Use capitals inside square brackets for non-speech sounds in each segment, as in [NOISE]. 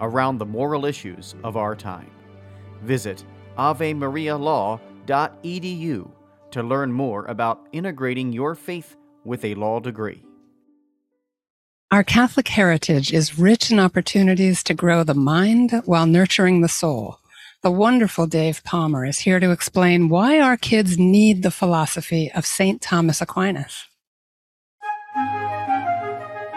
around the moral issues of our time. Visit avemarialaw.edu to learn more about integrating your faith with a law degree. Our Catholic heritage is rich in opportunities to grow the mind while nurturing the soul. The wonderful Dave Palmer is here to explain why our kids need the philosophy of St. Thomas Aquinas.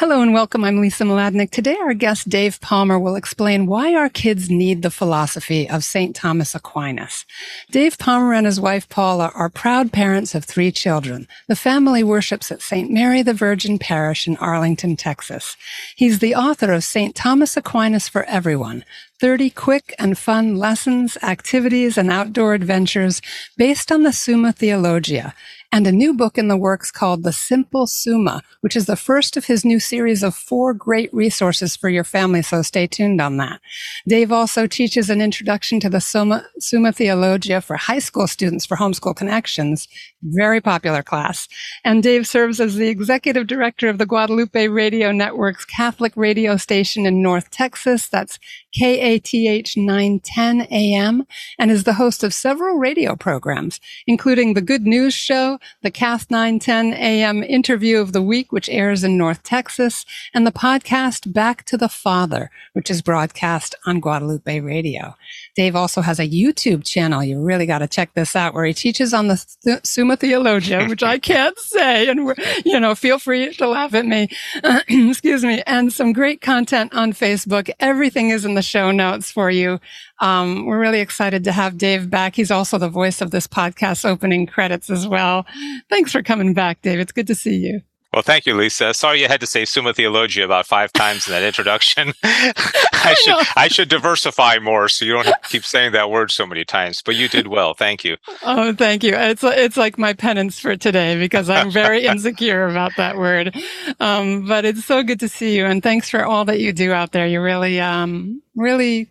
Hello and welcome. I'm Lisa Mladinich. Today, our guest Dave Palmer will explain why our kids need the philosophy of St. Thomas Aquinas. Dave Palmer and his wife Paula are proud parents of three children. The family worships at St. Mary the Virgin Parish in Arlington, Texas. He's the author of St. Thomas Aquinas for Everyone, 30 quick and fun lessons, activities, and outdoor adventures based on the Summa Theologia, and a new book in the works called The Simple Summa, which is the first of his new series of four great resources for your family, so stay tuned on that. Dave also teaches an introduction to the Summa, Summa Theologia for high school students for Homeschool Connections, very popular class. And Dave serves as the executive director of the Guadalupe Radio Network's Catholic radio station in North Texas. That's KATH 910 AM and is the host of several radio programs, including the Good News Show, the Cath 910 AM interview of the week, which airs in North Texas, and the podcast Back to the Father, which is broadcast on Guadalupe Radio. Dave also has a YouTube channel. You really got to check this out where he teaches on the Th- Summa Theologia, which I [LAUGHS] can't say. And, you know, feel free to laugh at me. [CLEARS THROAT] excuse me. And some great content on Facebook. Everything is in the show notes for you. Um, we're really excited to have Dave back. He's also the voice of this podcast opening credits as well. Thanks for coming back, Dave. It's good to see you. Well, thank you, Lisa. Sorry you had to say Summa Theologia about five times in that introduction. [LAUGHS] I should I should diversify more so you don't have to keep saying that word so many times. But you did well. Thank you. Oh, thank you. It's it's like my penance for today because I'm very [LAUGHS] insecure about that word. Um, but it's so good to see you, and thanks for all that you do out there. You're really um, really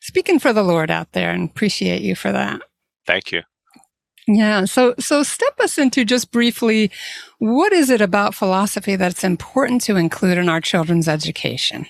speaking for the Lord out there, and appreciate you for that. Thank you. Yeah. So, so step us into just briefly, what is it about philosophy that's important to include in our children's education?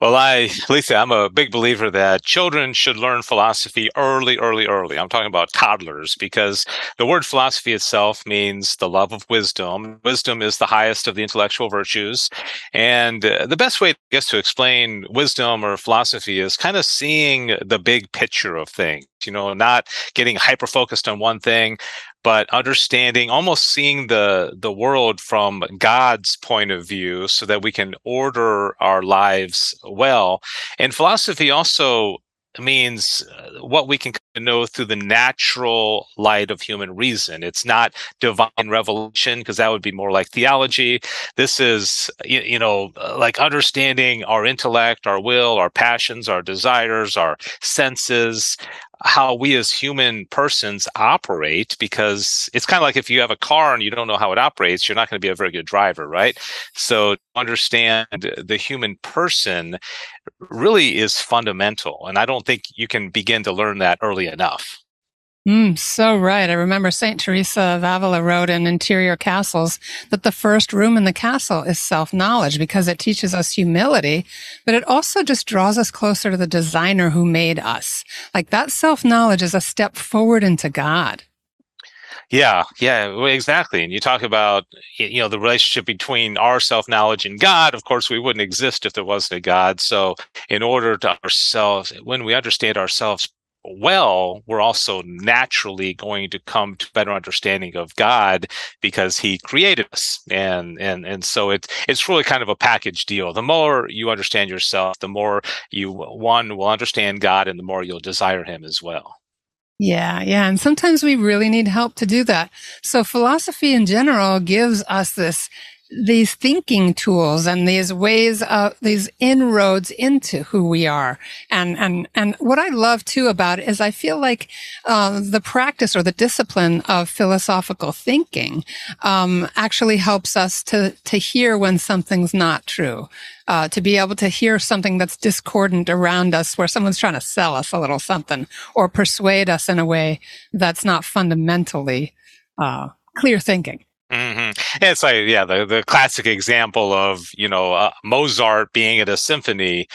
Well, I, Lisa, I'm a big believer that children should learn philosophy early, early, early. I'm talking about toddlers because the word philosophy itself means the love of wisdom. Wisdom is the highest of the intellectual virtues. And uh, the best way, I guess, to explain wisdom or philosophy is kind of seeing the big picture of things, you know, not getting hyper focused on one thing, but understanding almost seeing the the world from god's point of view so that we can order our lives well and philosophy also means uh, what we can know through the natural light of human reason. It's not divine revelation because that would be more like theology. This is, you know, like understanding our intellect, our will, our passions, our desires, our senses, how we as human persons operate because it's kind of like if you have a car and you don't know how it operates you're not going to be a very good driver right? So understand the human person really is fundamental and i don't think you can begin to learn that early enough Mm, so right. I remember St. Teresa of Avila wrote in Interior Castles that the first room in the castle is self-knowledge because it teaches us humility, but it also just draws us closer to the designer who made us. Like that self-knowledge is a step forward into God. Yeah, yeah, exactly. And you talk about you know the relationship between our self knowledge and God. Of course, we wouldn't exist if there wasn't a God. So, in order to ourselves, when we understand ourselves well, we're also naturally going to come to better understanding of God because He created us, and and and so it's it's really kind of a package deal. The more you understand yourself, the more you one will understand God, and the more you'll desire Him as well. Yeah, yeah. And sometimes we really need help to do that. So philosophy in general gives us this these thinking tools and these ways of these inroads into who we are. And, and, and what I love too about it is I feel like, uh, the practice or the discipline of philosophical thinking, um, actually helps us to, to hear when something's not true. Uh, to be able to hear something that's discordant around us where someone's trying to sell us a little something or persuade us in a way that's not fundamentally, uh, clear thinking. Mm-hmm. It's like yeah, the the classic example of you know uh, Mozart being at a symphony,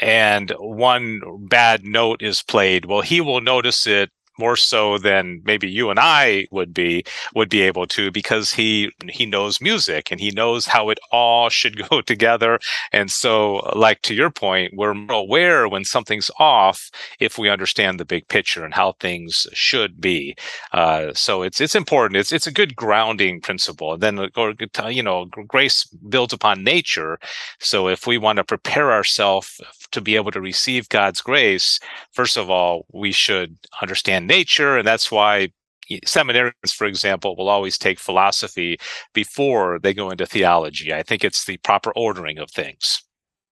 and one bad note is played. Well, he will notice it more so than maybe you and I would be would be able to because he he knows music and he knows how it all should [LAUGHS] go together. And so like to your point we're more aware when something's off if we understand the big picture and how things should be. Uh, so it's it's important. It's it's a good grounding principle. And then or you know grace builds upon nature. So if we want to prepare ourselves to be able to receive God's grace first of all we should understand nature, and that's why seminarians, for example, will always take philosophy before they go into theology. I think it's the proper ordering of things.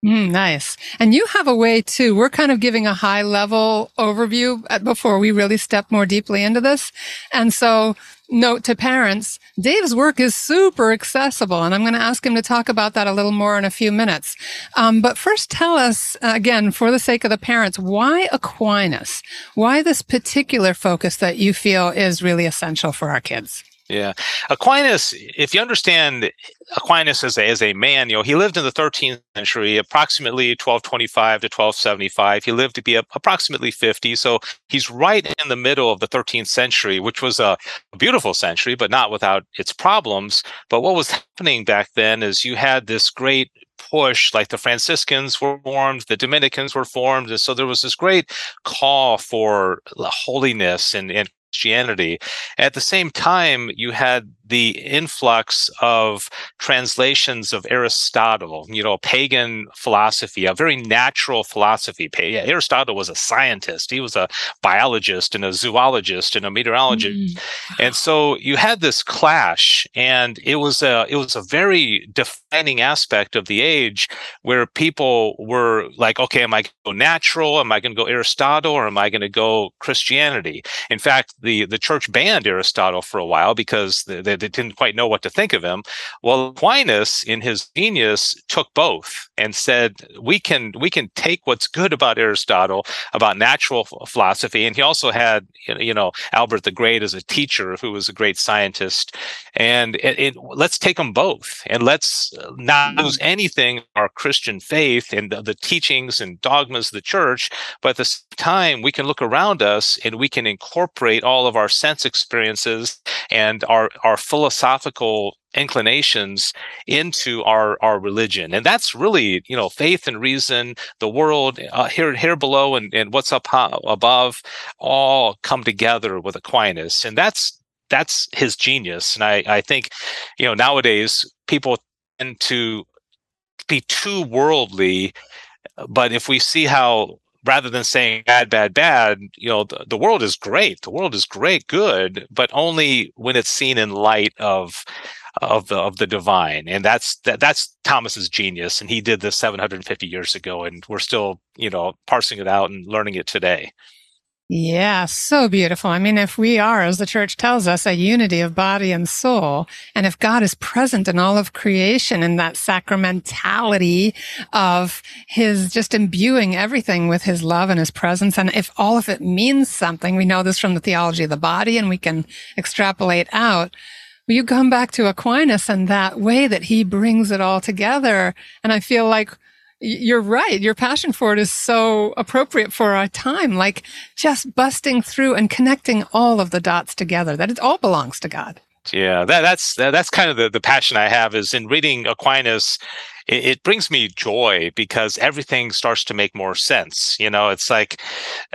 Mm, nice. And you have a way too. We're kind of giving a high level overview before we really step more deeply into this. And so note to parents, Dave's work is super accessible. And I'm going to ask him to talk about that a little more in a few minutes. Um, but first tell us uh, again, for the sake of the parents, why Aquinas? Why this particular focus that you feel is really essential for our kids? Yeah. Aquinas, if you understand Aquinas as a, as a man, you know, he lived in the 13th century, approximately 1225 to 1275. He lived to be a, approximately 50. So he's right in the middle of the 13th century, which was a beautiful century, but not without its problems. But what was happening back then is you had this great push, like the Franciscans were formed, the Dominicans were formed. And so there was this great call for uh, holiness and, and Christianity. At the same time, you had the influx of translations of Aristotle, you know, pagan philosophy, a very natural philosophy. Aristotle was a scientist, he was a biologist and a zoologist and a meteorologist. Mm-hmm. And so you had this clash, and it was a it was a very defining aspect of the age where people were like, okay, am I going to go natural? Am I going to go Aristotle or am I going to go Christianity? In fact, the the church banned Aristotle for a while because they, they didn't quite know what to think of him. Well, Aquinas, in his genius, took both and said we can we can take what's good about Aristotle about natural philosophy, and he also had you know Albert the Great as a teacher who was a great scientist, and it, it, let's take them both and let's not lose anything our Christian faith and the, the teachings and dogmas of the church, but at the same time we can look around us and we can incorporate all all of our sense experiences and our our philosophical inclinations into our our religion. And that's really you know faith and reason the world uh, here here below and, and what's up above all come together with aquinas. And that's that's his genius. And i i think you know nowadays people tend to be too worldly but if we see how rather than saying bad, bad, bad, you know, the, the world is great. The world is great, good, but only when it's seen in light of of the of the divine and that's that, that's thomas's genius and he did this 750 years ago and we're still you know parsing it out and learning it today yeah, so beautiful. I mean, if we are, as the church tells us, a unity of body and soul, and if God is present in all of creation in that sacramentality of his just imbuing everything with his love and his presence, and if all of it means something, we know this from the theology of the body and we can extrapolate out. You come back to Aquinas and that way that he brings it all together. And I feel like you're right. Your passion for it is so appropriate for our time, like just busting through and connecting all of the dots together, that it all belongs to God. Yeah, that, that's that, that's kind of the, the passion I have is in reading Aquinas. It, it, brings me joy because everything starts to make more sense. You know, it's like,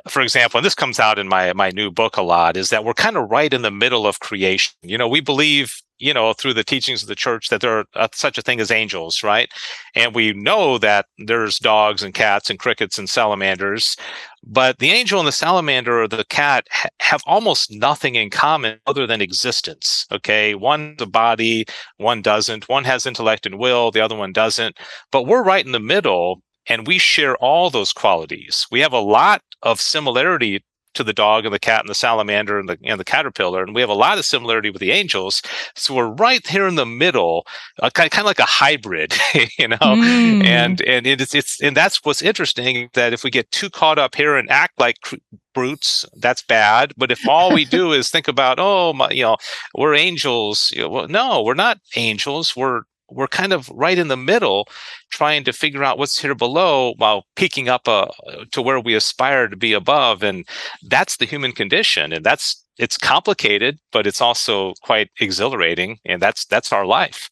for example, and this comes out in my my new book a lot, is that we're kind of right in the middle of creation. You know, we believe you know, through the teachings of the church that there are uh, such a thing as angels, right? And we know that there's dogs and cats and crickets and salamanders, but the angel and the salamander or the cat ha- have almost nothing in common other than existence. Okay. One's a body, one doesn't. One has intellect and will, the other one doesn't. But we're right in the middle and we share all those qualities. We have a lot of similarity to the dog and the cat and the salamander and the and the caterpillar, and we have a lot of similarity with the angels. So we're right here in the middle, uh, kind, kind of like a hybrid, [LAUGHS] you know. Mm. And and it's it's and that's what's interesting that if we get too caught up here and act like cr- brutes, that's bad. But if all we do [LAUGHS] is think about, oh, my, you know, we're angels, you know, well, no, we're not angels. We're we're kind of right in the middle trying to figure out what's here below while peeking up uh, to where we aspire to be above and that's the human condition and that's it's complicated but it's also quite exhilarating and that's that's our life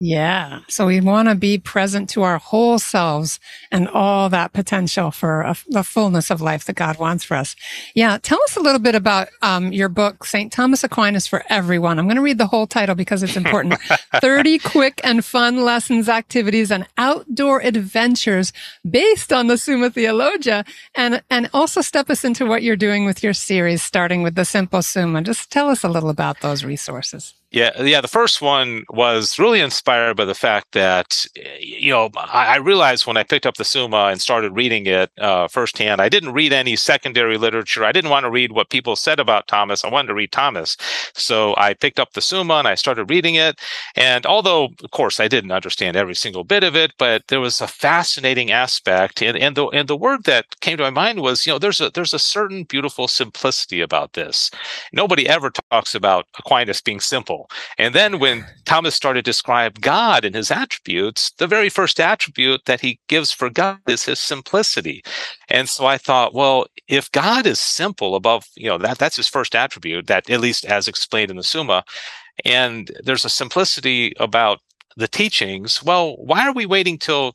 yeah. So we want to be present to our whole selves and all that potential for a, the fullness of life that God wants for us. Yeah. Tell us a little bit about um, your book, St. Thomas Aquinas for Everyone. I'm going to read the whole title because it's important. [LAUGHS] 30 quick and fun lessons, activities, and outdoor adventures based on the Summa Theologia. And, and also step us into what you're doing with your series, starting with the Simple Summa. Just tell us a little about those resources. Yeah, yeah. The first one was really inspired by the fact that, you know, I, I realized when I picked up the Summa and started reading it uh, firsthand, I didn't read any secondary literature. I didn't want to read what people said about Thomas. I wanted to read Thomas. So I picked up the Summa and I started reading it. And although, of course, I didn't understand every single bit of it, but there was a fascinating aspect. And, and the and the word that came to my mind was, you know, there's a there's a certain beautiful simplicity about this. Nobody ever talks about Aquinas being simple. And then when Thomas started to describe God and his attributes, the very first attribute that he gives for God is his simplicity. And so I thought, well, if God is simple above, you know, that that's his first attribute, that at least as explained in the Summa, and there's a simplicity about the teachings, well, why are we waiting till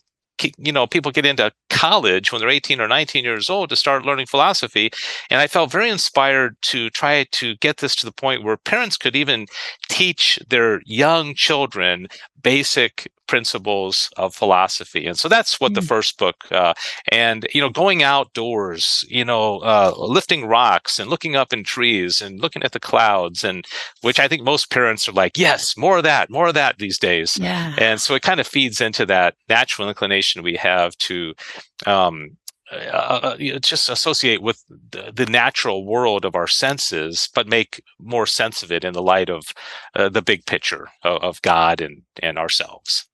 you know people get into college when they're 18 or 19 years old to start learning philosophy. And i felt very inspired to try to get this to the point where parents could even teach their young children basic principles of philosophy and so that's what mm. the first book uh, and you know going outdoors you know uh, lifting rocks and looking up in trees and looking at the clouds and which i think most parents are like yes more of that more of that these days yeah. and so it kind of feeds into that natural inclination we have to um, uh, uh just associate with the, the, natural world of our senses, but make more sense of it in the light of uh, the big picture of, of, God and and ourselves.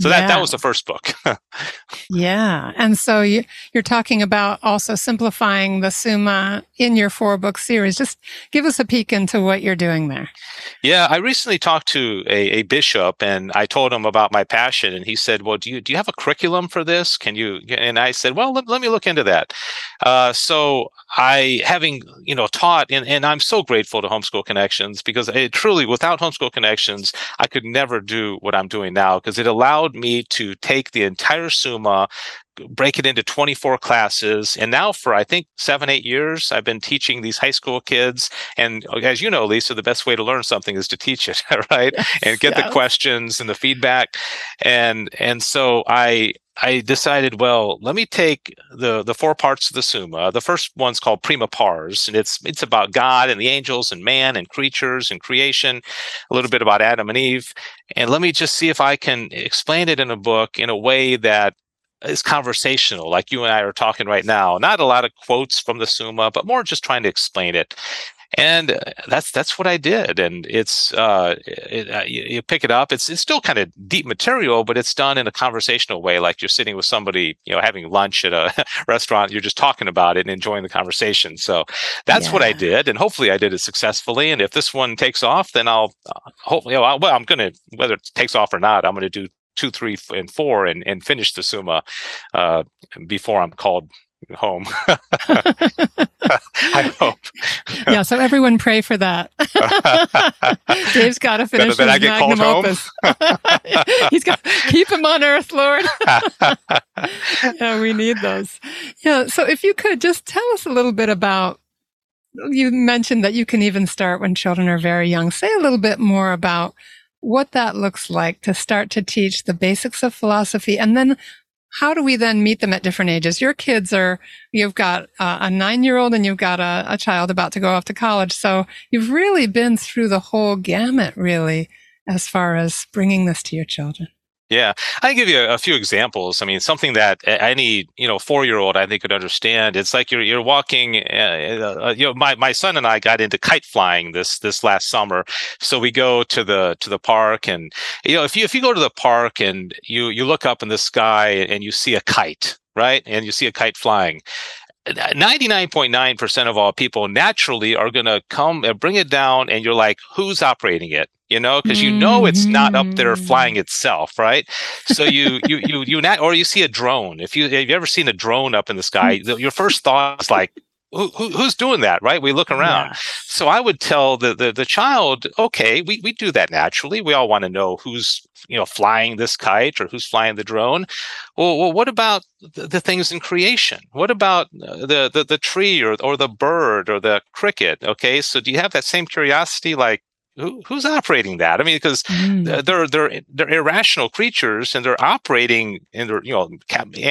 So yeah. that that was the first book. [LAUGHS] yeah, and so you, you're talking about also simplifying the Summa in your four book series. Just give us a peek into what you're doing there. Yeah, I recently talked to a, a bishop, and I told him about my passion, and he said, "Well, do you do you have a curriculum for this? Can you?" And I said, "Well, let, let me look into that." Uh, so I, having you know taught, and, and I'm so grateful to Homeschool Connections because it truly, without Homeschool Connections, I could never do what I'm doing now because it allowed allowed me to take the entire Summa, break it into 24 classes. And now for, I think, seven, eight years, I've been teaching these high school kids. And uh, as you know, Lisa, the best way to learn something is to teach it, [LAUGHS] right? Yes, and get yes. the questions and the feedback. And, and so I, I decided, well, let me take the the four parts of the Summa. The first one's called Prima Pars, and it's it's about God and the angels and man and creatures and creation, a little bit about Adam and Eve, and let me just see if I can explain it in a book in a way that is conversational, like you and I are talking right now. Not a lot of quotes from the Summa, but more just trying to explain it and uh, that's that's what I did. And it's uh, it, uh, you, you, pick it up. It's it's still kind of deep material, but it's done in a conversational way, like you're sitting with somebody, you know, having lunch at a [LAUGHS] restaurant. You're just talking about it and enjoying the conversation. So that's yeah. what I did, and hopefully I did it successfully. And if this one takes off, then I'll uh, hopefully, you know, well, I'm going to whether it takes off or not, I'm going to do two, three, and four, and and finish the Summa uh, before I'm called home. [LAUGHS] I [LAUGHS] hope. yeah, so everyone pray for that. [LAUGHS] Dave's got to finish his magnum opus. He's got keep him on earth, Lord. yeah, we need those. Yeah, so if you could just tell us a little bit about you mentioned that you can even start when children are very young. Say a little bit more about what that looks like to start to teach the basics of philosophy and then how do we then meet them at different ages? Your kids are, you've got uh, a nine year old and you've got a, a child about to go off to college. So you've really been through the whole gamut, really, as far as bringing this to your children. Yeah, I give you a, few examples. I mean, something that any you know four year old I think could understand. It's like you're you're walking. Uh, uh, you know, my, my son and I got into kite flying this this last summer. So we go to the to the park, and you know, if you if you go to the park and you you look up in the sky and you see a kite, right, and you see a kite flying, 99.9% of all people naturally are going to come and bring it down and you're like who's operating it? You know because you know it's not up there flying mm. itself right? So you you you you not or you see a drone. If you have you ever seen a drone up in the sky? [LAUGHS] Your first thought is like who, who's doing that right? We look around. Yeah. so i would tell the, the the child okay we, we do that naturally. We all want to know who's you know flying this kite or who's flying the drone. Well, well what about the, the things in creation? What about uh, the, the the tree or, or the bird or the cricket? Okay so do you have that same curiosity like who, who's operating that? I mean, because mm. they're they're they're irrational creatures, and they're operating, and they're you know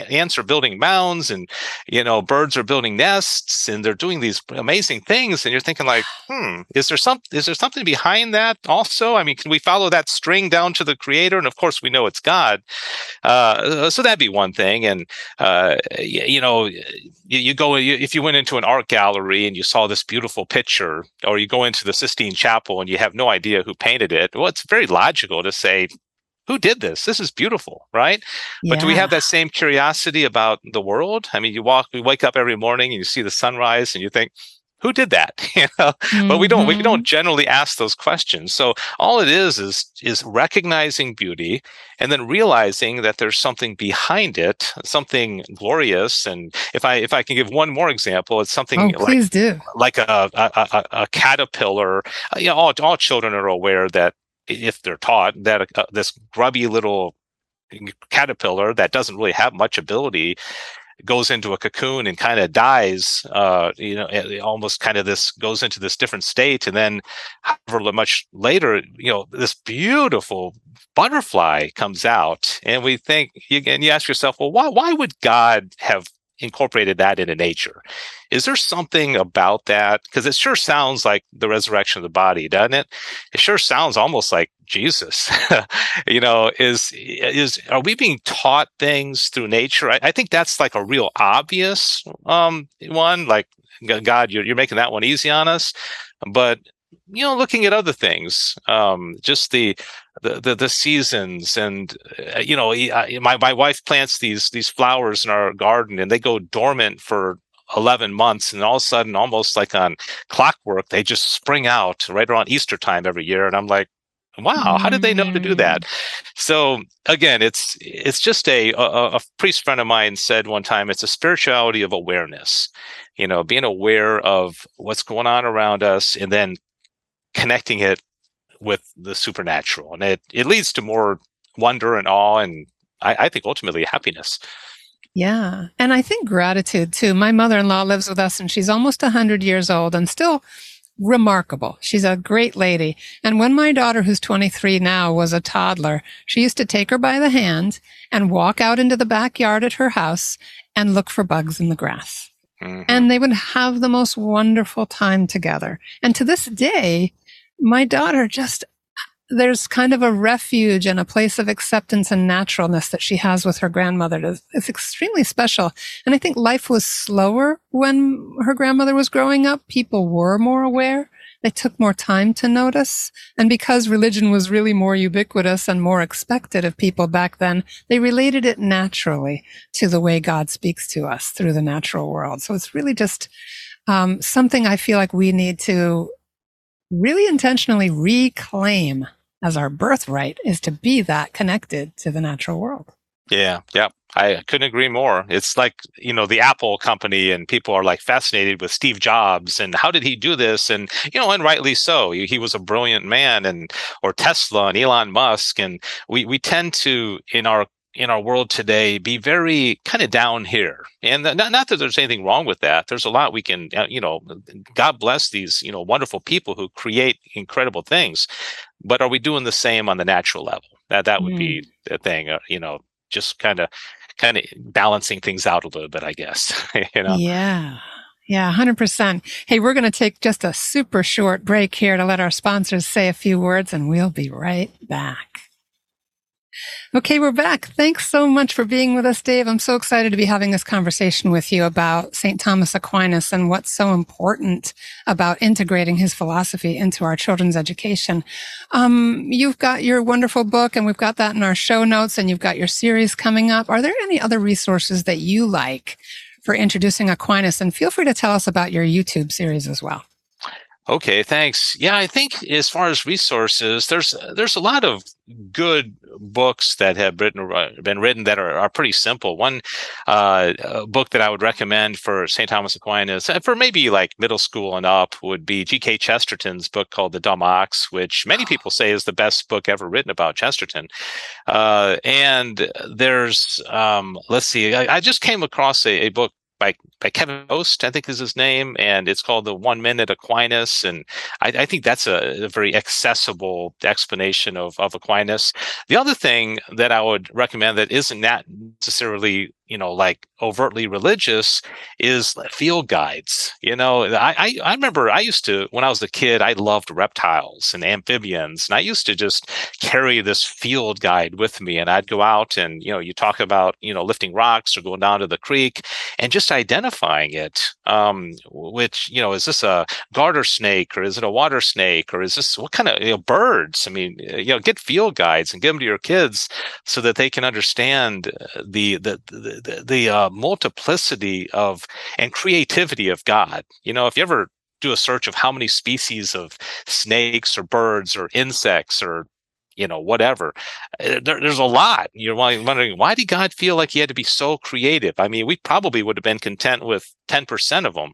ants are building mounds, and you know birds are building nests, and they're doing these amazing things, and you're thinking like, hmm, is there some is there something behind that also? I mean, can we follow that string down to the creator? And of course, we know it's God. Uh, so that'd be one thing, and uh, you know, you, you go you, if you went into an art gallery and you saw this beautiful picture, or you go into the Sistine Chapel and you have no idea who painted it. Well, it's very logical to say, who did this? This is beautiful, right? Yeah. But do we have that same curiosity about the world? I mean, you walk, we wake up every morning and you see the sunrise and you think, who did that [LAUGHS] you know mm-hmm. but we don't we don't mm-hmm. generally ask those questions so all it is is is recognizing beauty and then realizing that there's something behind it something glorious and if i if i can give one more example it's something oh, please like, do. like a, a, a, a caterpillar uh, you know all, all children are aware that if they're taught that uh, this grubby little caterpillar that doesn't really have much ability goes into a cocoon and kind of dies uh, you know almost kind of this goes into this different state and then however much later you know this beautiful butterfly comes out and we think and you ask yourself well why why would god have incorporated that into nature. Is there something about that? Because it sure sounds like the resurrection of the body, doesn't it? It sure sounds almost like Jesus. [LAUGHS] you know, is is are we being taught things through nature? I, I think that's like a real obvious um, one. Like God, you're you're making that one easy on us. But you know, looking at other things, um, just the the, the, the seasons and uh, you know my my wife plants these these flowers in our garden and they go dormant for 11 months and all of a sudden almost like on clockwork they just spring out right around easter time every year and i'm like wow how did they know to do that mm. so again it's it's just a, a, a priest friend of mine said one time it's a spirituality of awareness you know being aware of what's going on around us and then connecting it with the supernatural and it, it leads to more wonder and awe and I, I think ultimately happiness yeah and i think gratitude too my mother-in-law lives with us and she's almost 100 years old and still remarkable. She's a great lady. And when my daughter, who's 23 now, was a toddler, she used to take her by the hand and walk out into the backyard at her house and look for bugs in the grass. Mm-hmm. And they would have the most wonderful time together. And to this day, my daughter just there's kind of a refuge and a place of acceptance and naturalness that she has with her grandmother. It's extremely special. And I think life was slower when her grandmother was growing up. People were more aware. They took more time to notice. And because religion was really more ubiquitous and more expected of people back then, they related it naturally to the way God speaks to us through the natural world. So it's really just um, something I feel like we need to really intentionally reclaim as our birthright is to be that connected to the natural world. Yeah, yeah. I couldn't agree more. It's like, you know, the Apple company and people are like fascinated with Steve Jobs and how did he do this? And, you know, and rightly so. He, he was a brilliant man and, or Tesla and Elon Musk. And we, we tend to, in our in our world today be very kind of down here and not, not that there's anything wrong with that there's a lot we can uh, you know god bless these you know wonderful people who create incredible things but are we doing the same on the natural level that that would mm. be the thing uh, you know just kind of kind of balancing things out a little bit i guess [LAUGHS] you know yeah yeah, 100%. Hey, we're going to take just a super short break here to let our sponsors say a few words and we'll be right back. Okay, we're back. Thanks so much for being with us, Dave. I'm so excited to be having this conversation with you about St. Thomas Aquinas and what's so important about integrating his philosophy into our children's education. Um, you've got your wonderful book, and we've got that in our show notes, and you've got your series coming up. Are there any other resources that you like for introducing Aquinas? And feel free to tell us about your YouTube series as well. Okay, thanks. Yeah, I think as far as resources, there's there's a lot of good books that have written, uh, been written that are, are pretty simple. One uh, book that I would recommend for St. Thomas Aquinas, uh, for maybe like middle school and up, would be G.K. Chesterton's book called The Dumb Ox, which many people say is the best book ever written about Chesterton. Uh, and there's, um, let's see, I, I, just came across a, a book by by Kevin Vost, I think is his name, and it's called the One Minute Aquinas, and I, I think that's a, a, very accessible explanation of of Aquinas. The other thing that I would recommend that isn't that necessarily you know like overtly religious is field guides you know I, I, I remember i used to when i was a kid i loved reptiles and amphibians and i used to just carry this field guide with me and i'd go out and you know you talk about you know lifting rocks or going down to the creek and just identifying it um, which you know is this a garter snake or is it a water snake or is this what kind of you know, birds i mean you know get field guides and give them to your kids so that they can understand uh, the the, the the, the uh, multiplicity of and creativity of God. You know, if you ever do a search of how many species of snakes or birds or insects or you know whatever eh, there, there's a lot. You're wondering why did god feel like he had to be so creative? I mean we probably would have been content with 10% of them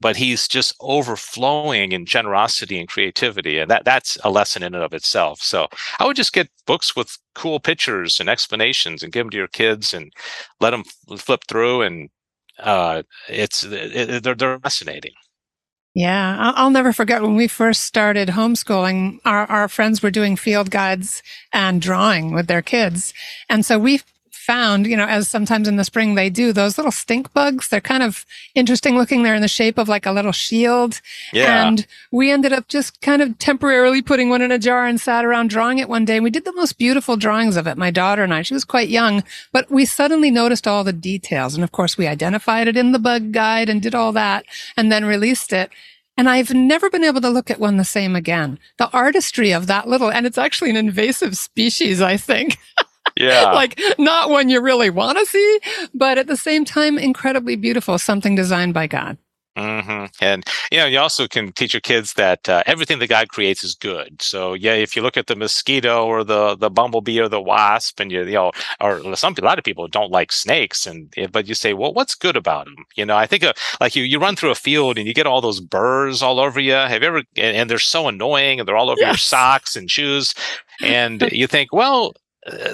but he's just overflowing in generosity and creativity and that that's a lesson in and of itself. So i would just get books with cool pictures and explanations and give them to your kids and let them flip through and uh, it's it, they're, they're fascinating yeah, I'll never forget when we first started homeschooling, our, our friends were doing field guides and drawing with their kids. And so we found, you know, as sometimes in the spring they do, those little stink bugs. They're kind of interesting looking. They're in the shape of like a little shield. Yeah. And we ended up just kind of temporarily putting one in a jar and sat around drawing it one day. And we did the most beautiful drawings of it, my daughter and I. She was quite young, but we suddenly noticed all the details. And of course, we identified it in the bug guide and did all that and then released it. And I've never been able to look at one the same again. The artistry of that little, and it's actually an invasive species, I think. [LAUGHS] Yeah. [LAUGHS] like not one you really want to see, but at the same time, incredibly beautiful, something designed by God. Mm-hmm. And you know, you also can teach your kids that uh, everything that God creates is good. So yeah, if you look at the mosquito or the the bumblebee or the wasp, and you you know, or some a lot of people don't like snakes, and eh, but you say, well, what's good about them? You know, I think uh, like you you run through a field and you get all those burrs all over you. Have you ever? And, and they're so annoying, and they're all over yes. your socks and shoes, and you think, well,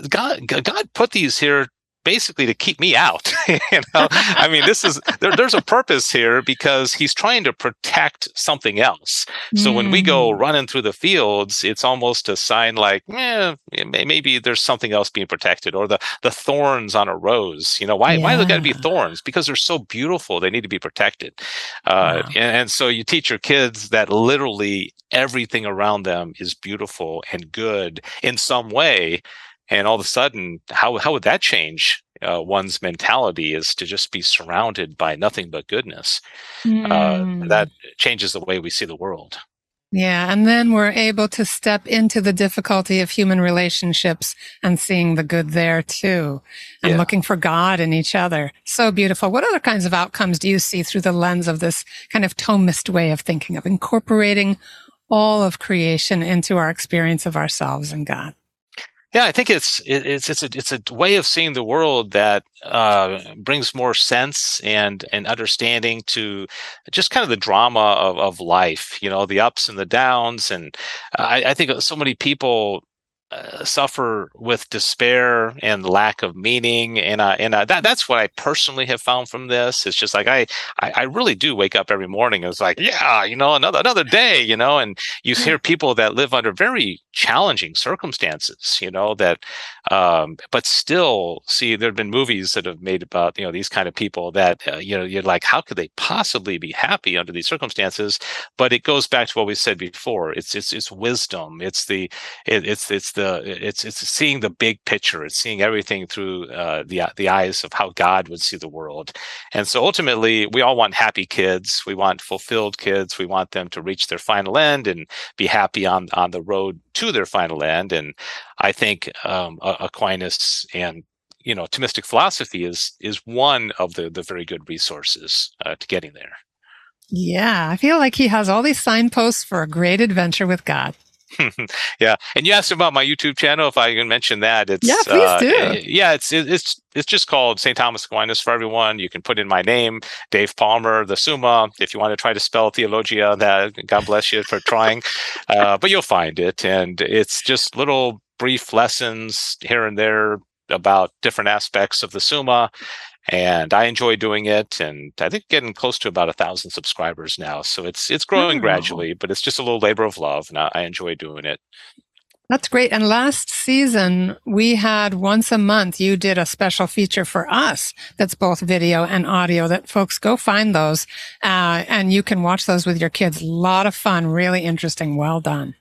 God, God put these here basically to keep me out. [LAUGHS] you know, I mean, this is there, there's a purpose here because he's trying to protect something else. So mm. when we go mm. running through the fields, it's almost a sign like, eh, maybe there's something else being protected, or the the thorns on a rose. You know, why yeah. why they got to be thorns? Because they're so beautiful, they need to be protected. Uh, wow. and, and so you teach your kids that literally everything around them is beautiful and good in some way and all of a sudden how how would that change uh, one's mentality is to just be surrounded by nothing but goodness mm. uh, hmm. that changes the way we see the world yeah and then we're able to step into the difficulty of human relationships and seeing the good there too and yeah. looking for god in each other so beautiful what other kinds of outcomes do you see through the lens of this kind of thomist way of thinking of incorporating all of creation into our experience of ourselves and god yeah, I think it's it's it's a it's a way of seeing the world that uh, brings more sense and and understanding to just kind of the drama of of life. You know, the ups and the downs, and I, I think so many people uh, suffer with despair and lack of meaning and uh, and uh, that that's what I personally have found from this. It's just like I, I, I really do wake up every morning. And it's like yeah, you know, another another day, you know. And you hear [LAUGHS] people that live under very challenging circumstances, you know, that um, but still see there have been movies that have made about you know these kind of people that uh, you know you're like how could they possibly be happy under these circumstances? But it goes back to what we said before. It's it's it's wisdom. It's the it, it's it's the it's it's seeing the big picture. It's seeing everything through uh, the the eyes of how God would see the world. And so ultimately, we all want happy kids. We want fulfilled kids. We want them to reach their final end and be happy on on the road to their final end. And I think um, Aquinas and you know Thomistic philosophy is is one of the the very good resources uh, to getting there. Yeah, I feel like he has all these signposts for a great adventure with God. [LAUGHS] yeah, and you asked about my YouTube channel. If I can mention that, it's yeah, please uh, do. Yeah, it's it's it's just called St. Thomas Aquinas for everyone. You can put in my name, Dave Palmer, the Summa. If you want to try to spell theologia, that God bless you for trying, uh, but you'll find it, and it's just little brief lessons here and there about different aspects of the Summa and I enjoy doing it. And I think getting close to about a thousand subscribers now. So it's it's growing oh. gradually, but it's just a little labor of love, and I, I enjoy doing it. That's great. And last season, we had once a month, you did a special feature for us that's both video and audio that folks go find those. Uh, and you can watch those with your kids. A lot of fun, really interesting. Well done.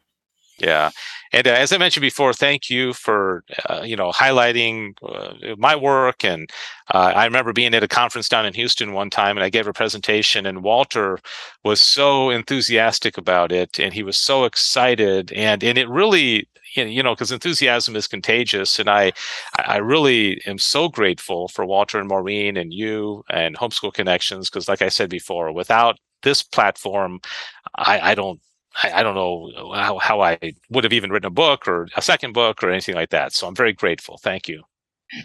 Yeah. And uh, as I mentioned before, thank you for uh, you know highlighting uh, my work. And uh, I remember being at a conference down in Houston one time, and I gave a presentation, and Walter was so enthusiastic about it, and he was so excited, and and it really you know because enthusiasm is contagious and i i really am so grateful for walter and maureen and you and homeschool connections because like i said before without this platform i i don't I, I, don't know how, how I would have even written a book or a second book or anything like that. So I'm very grateful. Thank you.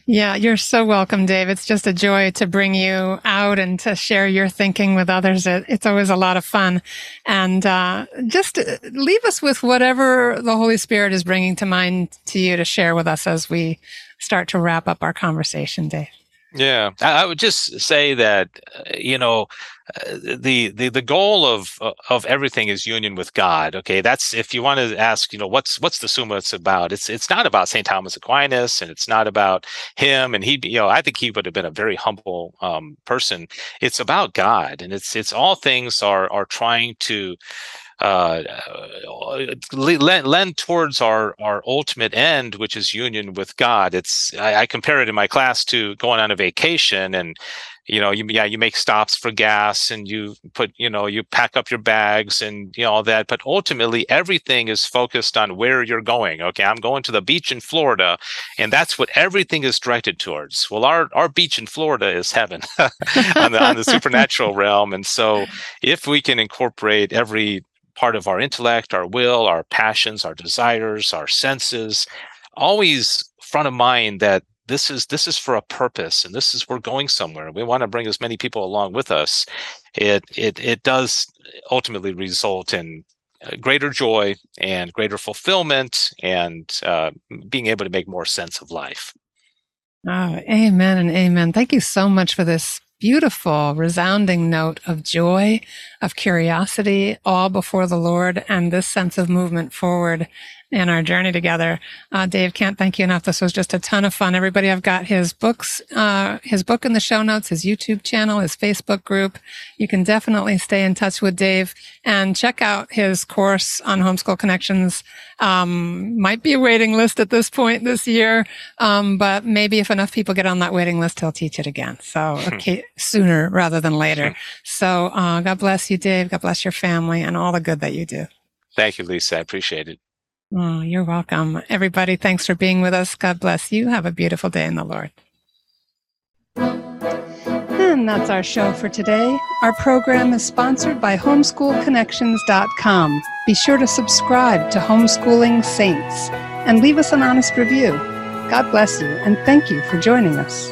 Yeah, you're so welcome, Dave. It's just a joy to bring you out and to share your thinking with others. it's always a lot of fun. And uh, just uh, leave us with whatever the Holy Spirit is bringing to mind to you to share with us as we start to wrap up our conversation, Dave. Yeah, I would just say that uh, you know uh, the the the goal of uh, of everything is union with God. Okay, that's if you want to ask, you know, what's what's the Summa it's about? It's it's not about Saint Thomas Aquinas, and it's not about him. And he, you know, I think he would have been a very humble um, person. It's about God, and it's it's all things are are trying to uh, lend, lend towards our our ultimate end, which is union with God. It's I, I compare it in my class to going on a vacation and you know you yeah you make stops for gas and you put you know you pack up your bags and you know all that but ultimately everything is focused on where you're going okay? I'm going to the beach in florida and that's what everything is directed towards. Well our our beach in florida is heaven [LAUGHS] on the on the [LAUGHS] supernatural realm. And so if we can incorporate every part of our intellect, our will, our passions, our desires, our senses, always front of mind that this is this is for a purpose and this is we're going somewhere we want to bring as many people along with us it it it does ultimately result in uh, greater joy and greater fulfillment and uh, being able to make more sense of life Oh, amen and amen. Thank you so much for this beautiful, resounding note of joy, of curiosity, all before the Lord, and this sense of movement forward in our journey together. Uh, Dave, can't thank you enough. This was just a ton of fun. Everybody, I've got his books, uh, his book in the show notes, his YouTube channel, his Facebook group. You can definitely stay in touch with Dave and check out his course on homeschool connections. Um, might be a waiting list at this point this year. Um, but maybe if enough people get on that waiting list, he'll teach it again. So [LAUGHS] okay, sooner rather than later. So, uh, God bless you, Dave. God bless your family and all the good that you do. Thank you, Lisa. I appreciate it. Oh, you're welcome. Everybody, thanks for being with us. God bless you. Have a beautiful day in the Lord. And that's our show for today. Our program is sponsored by homeschoolconnections.com. Be sure to subscribe to Homeschooling Saints and leave us an honest review. God bless you and thank you for joining us.